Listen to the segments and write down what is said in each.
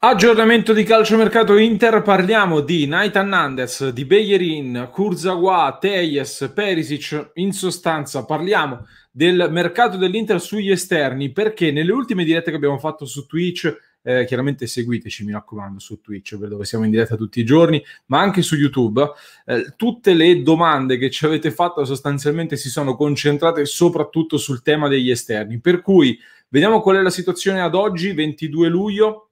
Aggiornamento di calciomercato Inter, parliamo di Naitan Hernandez, di Beyerin, Kurzawa, Teyes, Perisic, in sostanza parliamo del mercato dell'Inter sugli esterni perché nelle ultime dirette che abbiamo fatto su Twitch eh, chiaramente seguiteci, mi raccomando, su Twitch, dove siamo in diretta tutti i giorni, ma anche su YouTube. Eh, tutte le domande che ci avete fatto sostanzialmente si sono concentrate soprattutto sul tema degli esterni. Per cui vediamo qual è la situazione ad oggi, 22 luglio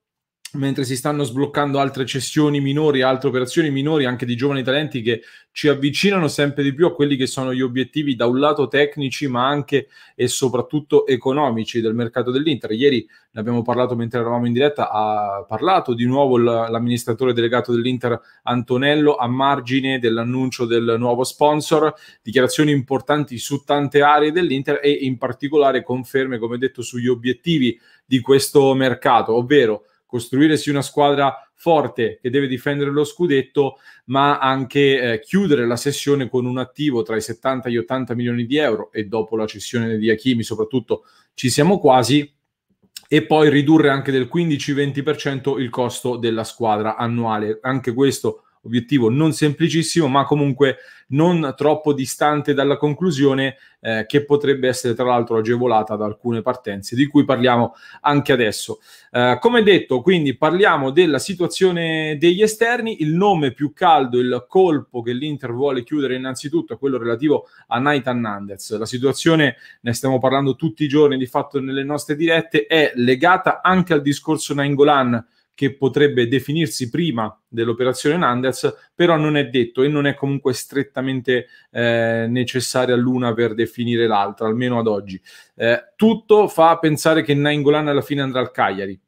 mentre si stanno sbloccando altre cessioni minori, altre operazioni minori anche di giovani talenti che ci avvicinano sempre di più a quelli che sono gli obiettivi da un lato tecnici ma anche e soprattutto economici del mercato dell'Inter. Ieri ne abbiamo parlato mentre eravamo in diretta, ha parlato di nuovo l'amministratore delegato dell'Inter Antonello a margine dell'annuncio del nuovo sponsor, dichiarazioni importanti su tante aree dell'Inter e in particolare conferme, come detto, sugli obiettivi di questo mercato, ovvero costruirsi una squadra forte che deve difendere lo scudetto, ma anche eh, chiudere la sessione con un attivo tra i 70 e gli 80 milioni di euro e dopo la cessione di Hakimi soprattutto ci siamo quasi e poi ridurre anche del 15-20% il costo della squadra annuale. Anche questo obiettivo non semplicissimo, ma comunque non troppo distante dalla conclusione, eh, che potrebbe essere tra l'altro agevolata da alcune partenze, di cui parliamo anche adesso. Eh, come detto, quindi parliamo della situazione degli esterni, il nome più caldo, il colpo che l'Inter vuole chiudere innanzitutto è quello relativo a Nathan Nandez. La situazione, ne stiamo parlando tutti i giorni di fatto nelle nostre dirette, è legata anche al discorso Nainggolan, che potrebbe definirsi prima dell'operazione Nandez, però non è detto e non è comunque strettamente eh, necessaria l'una per definire l'altra, almeno ad oggi. Eh, tutto fa pensare che Nainggolan alla fine andrà al Cagliari,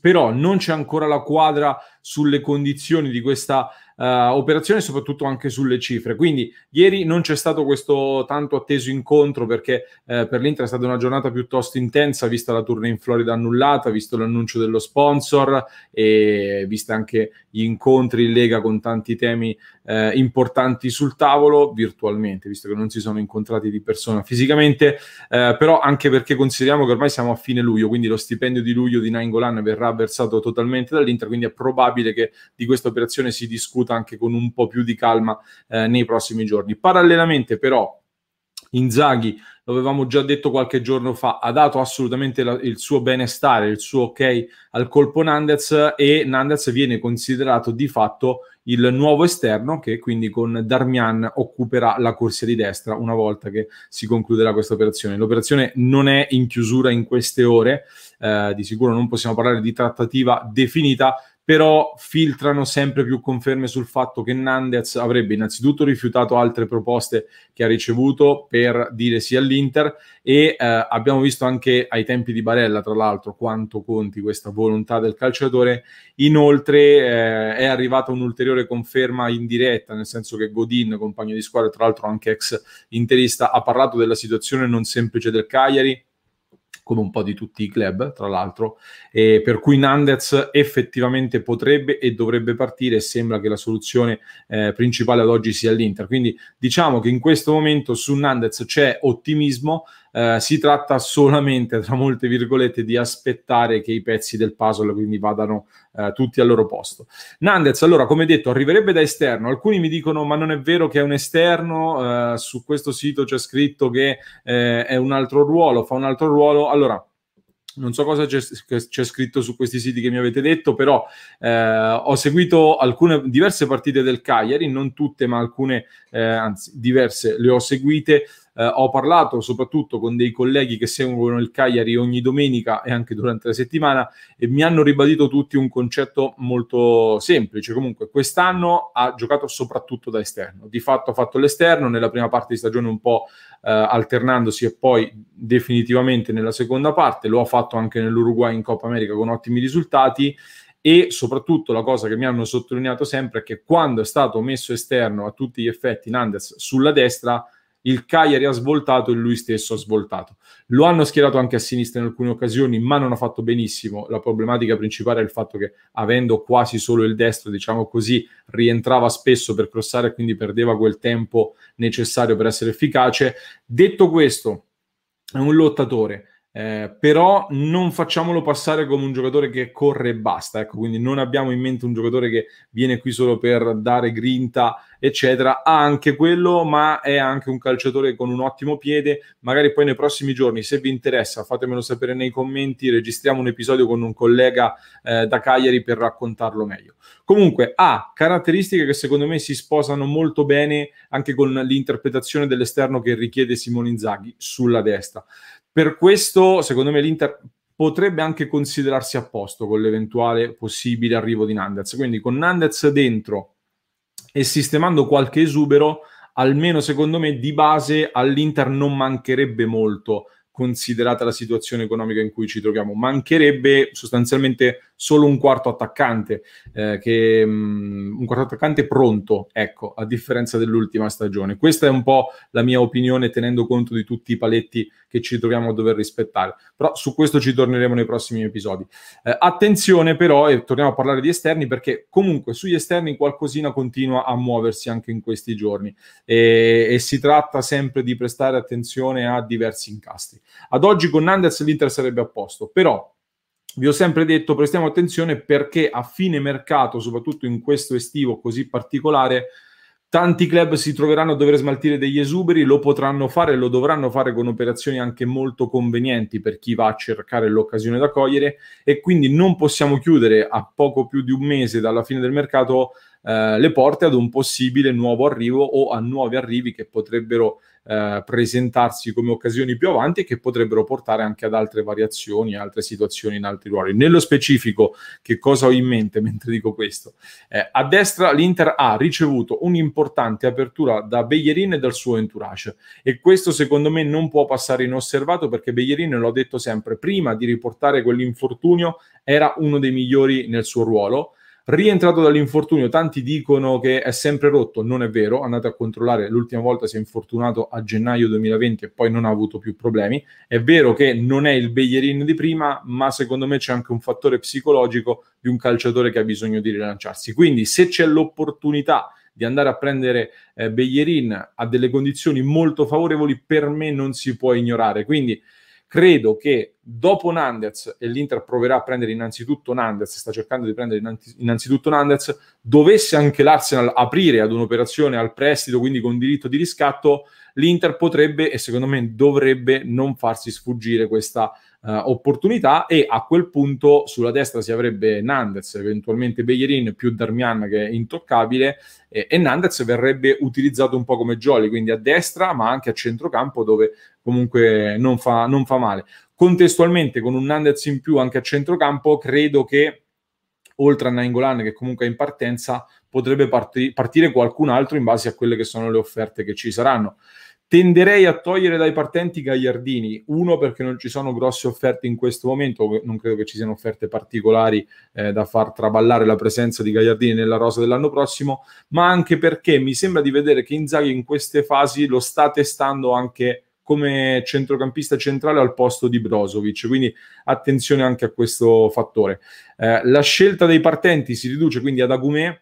però non c'è ancora la quadra sulle condizioni di questa uh, operazione, soprattutto anche sulle cifre. Quindi ieri non c'è stato questo tanto atteso incontro perché uh, per l'Inter è stata una giornata piuttosto intensa, vista la tournée in Florida annullata, visto l'annuncio dello sponsor e viste anche gli incontri in Lega con tanti temi uh, importanti sul tavolo virtualmente, visto che non si sono incontrati di persona fisicamente, però anche perché consideriamo che ormai siamo a fine luglio, quindi lo stipendio di luglio di Nainggolan verrà versato totalmente dall'Inter, quindi è probabile che di questa operazione si discuta anche con un po' più di calma eh, nei prossimi giorni. Parallelamente però Inzaghi, lo avevamo già detto qualche giorno fa, ha dato assolutamente la, il suo benestare, il suo ok al colpo Nandez e Nandez viene considerato di fatto il nuovo esterno che quindi con Darmian occuperà la corsia di destra una volta che si concluderà questa operazione. L'operazione non è in chiusura in queste ore, eh, di sicuro non possiamo parlare di trattativa definita, però filtrano sempre più conferme sul fatto che Nandez avrebbe innanzitutto rifiutato altre proposte che ha ricevuto per dire sì all'Inter e eh, abbiamo visto anche ai tempi di Barella, tra l'altro, quanto conti questa volontà del calciatore. Inoltre eh, è arrivata un'ulteriore conferma in diretta, nel senso che Godin, compagno di squadra, tra l'altro anche ex interista, ha parlato della situazione non semplice del Cagliari come un po' di tutti i club, tra l'altro, e per cui Nandez effettivamente potrebbe e dovrebbe partire e sembra che la soluzione eh, principale ad oggi sia l'Inter. Quindi diciamo che in questo momento su Nandez c'è ottimismo, eh, si tratta solamente, tra molte virgolette, di aspettare che i pezzi del puzzle quindi vadano eh, tutti al loro posto. Nandez, allora, come detto, arriverebbe da esterno. Alcuni mi dicono, ma non è vero che è un esterno, eh, su questo sito c'è scritto che eh, è un altro ruolo, fa un altro ruolo. Allora, non so cosa c'è, c'è, scritto su questi siti che mi avete detto, però eh, ho seguito alcune diverse partite del Cagliari, non tutte, ma alcune, eh, anzi diverse le ho seguite. Eh, ho parlato soprattutto con dei colleghi che seguono il Cagliari ogni domenica e anche durante la settimana e mi hanno ribadito tutti un concetto molto semplice. Comunque, quest'anno ha giocato soprattutto da esterno. Di fatto ha fatto l'esterno nella prima parte di stagione un po' eh, alternandosi e poi definitivamente nella seconda parte. Lo ha fatto anche nell'Uruguay in Coppa America con ottimi risultati e soprattutto la cosa che mi hanno sottolineato sempre è che quando è stato messo esterno a tutti gli effetti Nandes sulla destra il Cagliari ha svoltato e lui stesso ha svoltato. Lo hanno schierato anche a sinistra in alcune occasioni, ma non ha fatto benissimo. La problematica principale è il fatto che, avendo quasi solo il destro, diciamo così, rientrava spesso per crossare e quindi perdeva quel tempo necessario per essere efficace. Detto questo, è un lottatore eh, però non facciamolo passare come un giocatore che corre e basta, ecco, quindi non abbiamo in mente un giocatore che viene qui solo per dare grinta, eccetera, ha anche quello, ma è anche un calciatore con un ottimo piede, magari poi nei prossimi giorni, se vi interessa, fatemelo sapere nei commenti, registriamo un episodio con un collega eh, da Cagliari per raccontarlo meglio. Comunque ha caratteristiche che secondo me si sposano molto bene anche con l'interpretazione dell'esterno che richiede Simone Inzaghi sulla destra. Per questo, secondo me, l'Inter potrebbe anche considerarsi a posto con l'eventuale possibile arrivo di Nandez. Quindi con Nandez dentro e sistemando qualche esubero, almeno secondo me di base all'Inter non mancherebbe molto considerata la situazione economica in cui ci troviamo. Mancherebbe sostanzialmente solo un quarto attaccante, eh, che, um, un quarto attaccante pronto, ecco, a differenza dell'ultima stagione. Questa è un po' la mia opinione, tenendo conto di tutti i paletti che ci troviamo a dover rispettare. Però su questo ci torneremo nei prossimi episodi. Eh, attenzione però, e torniamo a parlare di esterni, perché comunque sugli esterni qualcosina continua a muoversi anche in questi giorni e, e si tratta sempre di prestare attenzione a diversi incastri. Ad oggi con Nandez l'Inter sarebbe a posto, però vi ho sempre detto prestiamo attenzione perché a fine mercato, soprattutto in questo estivo così particolare, tanti club si troveranno a dover smaltire degli esuberi, lo potranno fare, lo dovranno fare con operazioni anche molto convenienti per chi va a cercare l'occasione da cogliere e quindi non possiamo chiudere a poco più di un mese dalla fine del mercato eh, le porte ad un possibile nuovo arrivo o a nuovi arrivi che potrebbero eh, presentarsi come occasioni più avanti e che potrebbero portare anche ad altre variazioni, altre situazioni in altri ruoli. Nello specifico, che cosa ho in mente mentre dico questo? Eh, a destra l'Inter ha ricevuto un'importante apertura da Bellerin e dal suo entourage e questo secondo me non può passare inosservato perché Bellerin, l'ho detto sempre, prima di riportare quell'infortunio era uno dei migliori nel suo ruolo Rientrato dall'infortunio, tanti dicono che è sempre rotto, non è vero, andate a controllare, l'ultima volta si è infortunato a gennaio 2020 e poi non ha avuto più problemi. È vero che non è il Beglierin di prima, ma secondo me c'è anche un fattore psicologico di un calciatore che ha bisogno di rilanciarsi. Quindi se c'è l'opportunità di andare a prendere eh, Beglierin a delle condizioni molto favorevoli, per me non si può ignorare. Quindi Credo che dopo Nandez, e l'Inter proverà a prendere innanzitutto Nandez, sta cercando di prendere innanzitutto Nandez, dovesse anche l'Arsenal aprire ad un'operazione al prestito, quindi con diritto di riscatto, l'Inter potrebbe e secondo me dovrebbe non farsi sfuggire questa uh, opportunità e a quel punto sulla destra si avrebbe Nandez, eventualmente Bellerin più Darmian che è intoccabile e, e Nandez verrebbe utilizzato un po' come Jolly, quindi a destra ma anche a centrocampo dove comunque non fa, non fa male. Contestualmente con un Nandez in più anche a centrocampo credo che oltre a Nainggolan che comunque è in partenza potrebbe parti- partire qualcun altro in base a quelle che sono le offerte che ci saranno. Tenderei a togliere dai partenti Gagliardini, uno perché non ci sono grosse offerte in questo momento, non credo che ci siano offerte particolari eh, da far traballare la presenza di Gagliardini nella rosa dell'anno prossimo, ma anche perché mi sembra di vedere che Inzaghi in queste fasi lo sta testando anche come centrocampista centrale al posto di Brozovic, quindi attenzione anche a questo fattore. Eh, la scelta dei partenti si riduce quindi ad Agumè,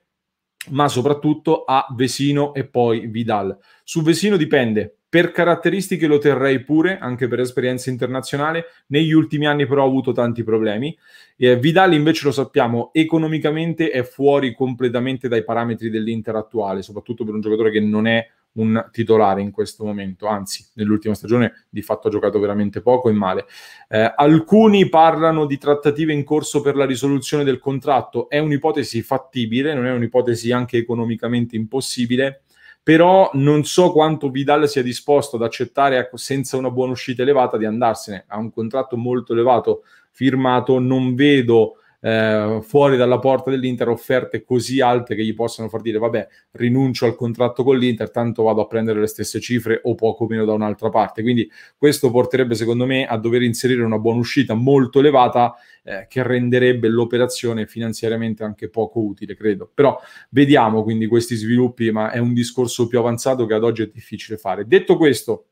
ma soprattutto a Vesino e poi Vidal. Su Vesino dipende, per caratteristiche lo terrei pure, anche per esperienza internazionale. Negli ultimi anni però ha avuto tanti problemi. Eh, Vidal invece lo sappiamo, economicamente è fuori completamente dai parametri dell'Inter attuale, soprattutto per un giocatore che non è un titolare in questo momento, anzi nell'ultima stagione di fatto ha giocato veramente poco e male. Eh, alcuni parlano di trattative in corso per la risoluzione del contratto, è un'ipotesi fattibile, non è un'ipotesi anche economicamente impossibile, però non so quanto Vidal sia disposto ad accettare ecco, senza una buona uscita elevata di andarsene. Ha un contratto molto elevato firmato, non vedo eh, fuori dalla porta dell'Inter offerte così alte che gli possano far dire vabbè rinuncio al contratto con l'Inter, tanto vado a prendere le stesse cifre o poco meno da un'altra parte. Quindi questo porterebbe secondo me a dover inserire una buona uscita molto elevata eh, che renderebbe l'operazione finanziariamente anche poco utile, credo. Però vediamo quindi questi sviluppi, ma è un discorso più avanzato che ad oggi è difficile fare. Detto questo,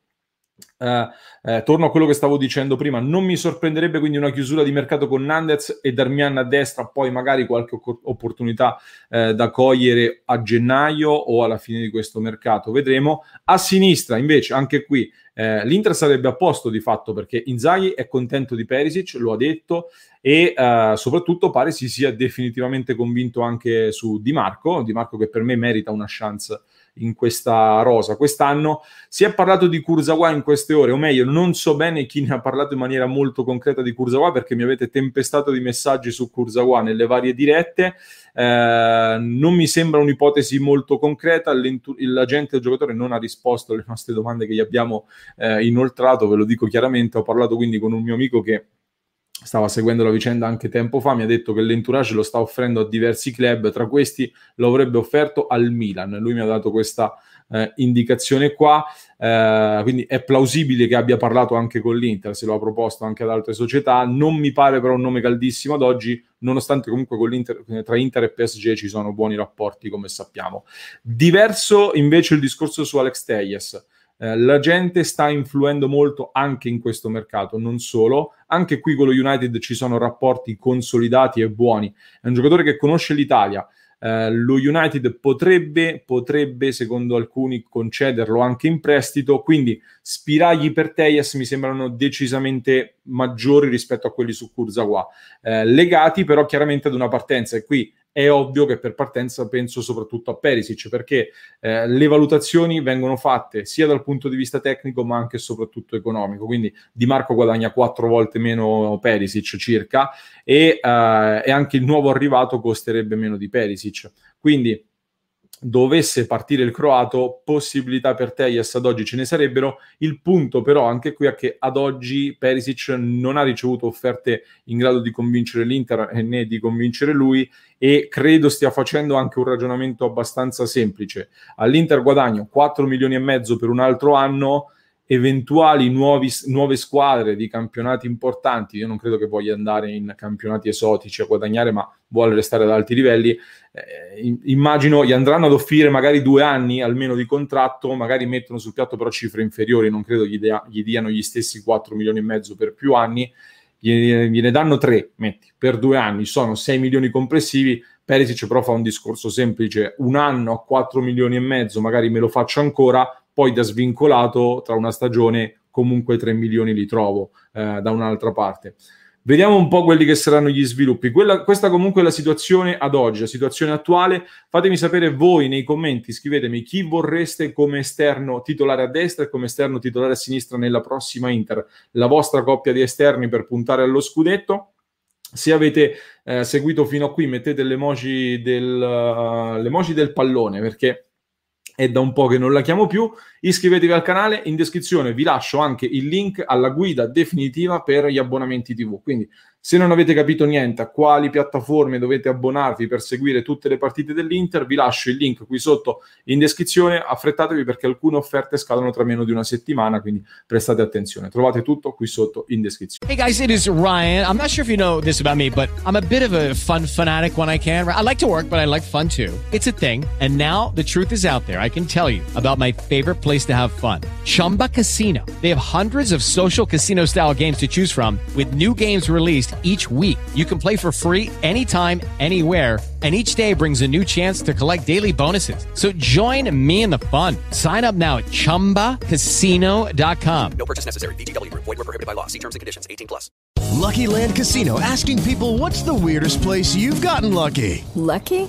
Uh, eh, torno a quello che stavo dicendo prima, non mi sorprenderebbe quindi una chiusura di mercato con Nandez e Darmian a destra, poi magari qualche opportunità eh, da cogliere a gennaio o alla fine di questo mercato, vedremo. A sinistra invece, anche qui, eh, l'Inter sarebbe a posto di fatto perché Inzaghi è contento di Perisic, lo ha detto, e eh, soprattutto pare si sia definitivamente convinto anche su Di Marco, Di Marco che per me merita una chance in questa rosa. Quest'anno si è parlato di Kurzawa in queste ore, o meglio, non so bene chi ne ha parlato in maniera molto concreta di Kurzawa perché mi avete tempestato di messaggi su Kurzawa nelle varie dirette. Eh, non mi sembra un'ipotesi molto concreta. L'agente del giocatore non ha risposto alle nostre domande che gli abbiamo eh, inoltrato, ve lo dico chiaramente. Ho parlato quindi con un mio amico che stava seguendo la vicenda anche tempo fa, mi ha detto che l'entourage lo sta offrendo a diversi club, tra questi lo avrebbe offerto al Milan. Lui mi ha dato questa eh, indicazione qua, eh, quindi è plausibile che abbia parlato anche con l'Inter, se lo ha proposto anche ad altre società. Non mi pare però un nome caldissimo ad oggi, nonostante comunque tra Inter e PSG ci sono buoni rapporti, come sappiamo. Diverso invece il discorso su Alex Teyes eh, la gente sta influendo molto anche in questo mercato, non solo. Anche qui con lo United ci sono rapporti consolidati e buoni. È un giocatore che conosce l'Italia. Eh, lo United potrebbe, potrebbe, secondo alcuni, concederlo anche in prestito, quindi spiragli per Teyes mi sembrano decisamente maggiori rispetto a quelli su Kurzawa, eh, legati però chiaramente ad una partenza e qui è ovvio che per partenza penso soprattutto a Perisic perché eh, le valutazioni vengono fatte sia dal punto di vista tecnico ma anche e soprattutto economico. Quindi Di Marco guadagna quattro volte meno Perisic circa e, eh, e anche il nuovo arrivato costerebbe meno di Perisic. Quindi dovesse partire il croato, possibilità per Tejas ad oggi ce ne sarebbero. Il punto però anche qui è che ad oggi Perisic non ha ricevuto offerte in grado di convincere l'Inter né di convincere lui e credo stia facendo anche un ragionamento abbastanza semplice. All'Inter guadagno 4 milioni e mezzo per un altro anno, eventuali nuovi, nuove squadre di campionati importanti, io non credo che voglia andare in campionati esotici a guadagnare, ma vuole restare ad alti livelli, eh, immagino gli andranno ad offrire magari due anni almeno di contratto, magari mettono sul piatto però cifre inferiori, non credo gli, dia, gli diano gli stessi 4 milioni e mezzo per più anni, gliene, danno 3, metti, per due anni, sono 6 milioni complessivi, Perisic però fa un discorso semplice, un anno a 4 milioni e mezzo, magari me lo faccio ancora, poi da svincolato tra una stagione comunque 3 milioni li trovo eh, da un'altra parte. Vediamo un po' quelli che saranno gli sviluppi. Quella, questa comunque è la situazione ad oggi, la situazione attuale. Fatemi sapere voi nei commenti, scrivetemi chi vorreste come esterno titolare a destra e come esterno titolare a sinistra nella prossima Inter, la vostra coppia di esterni per puntare allo scudetto. Se avete eh, seguito fino a qui, mettete l'emoji del, uh, l'emoji del pallone perché è da un po' che non la chiamo più. Iscrivetevi al canale, in descrizione vi lascio anche il link alla guida definitiva per gli abbonamenti TV. Quindi se non avete capito niente a quali piattaforme dovete abbonarvi per seguire tutte le partite dell'Inter, vi lascio il link qui sotto in descrizione. Affrettatevi perché alcune offerte scadono tra meno di una settimana, quindi prestate attenzione. Trovate tutto qui sotto in descrizione. Hey guys, it is Ryan. I'm not sure if you know this about me, but I'm a bit of a fun fanatic when I can. I like to work, but I like fun too. It's a thing. And now the truth is out there. I can tell you about my favorite place to have fun. Chumba Casino. They have hundreds of social casino style games to choose from with new games released each week. You can play for free anytime, anywhere, and each day brings a new chance to collect daily bonuses. So join me in the fun. Sign up now at ChumbaCasino.com. No purchase necessary. VGW. Void were prohibited by law. See terms and conditions. 18 plus. Lucky Land Casino asking people what's the weirdest place you've gotten lucky? Lucky?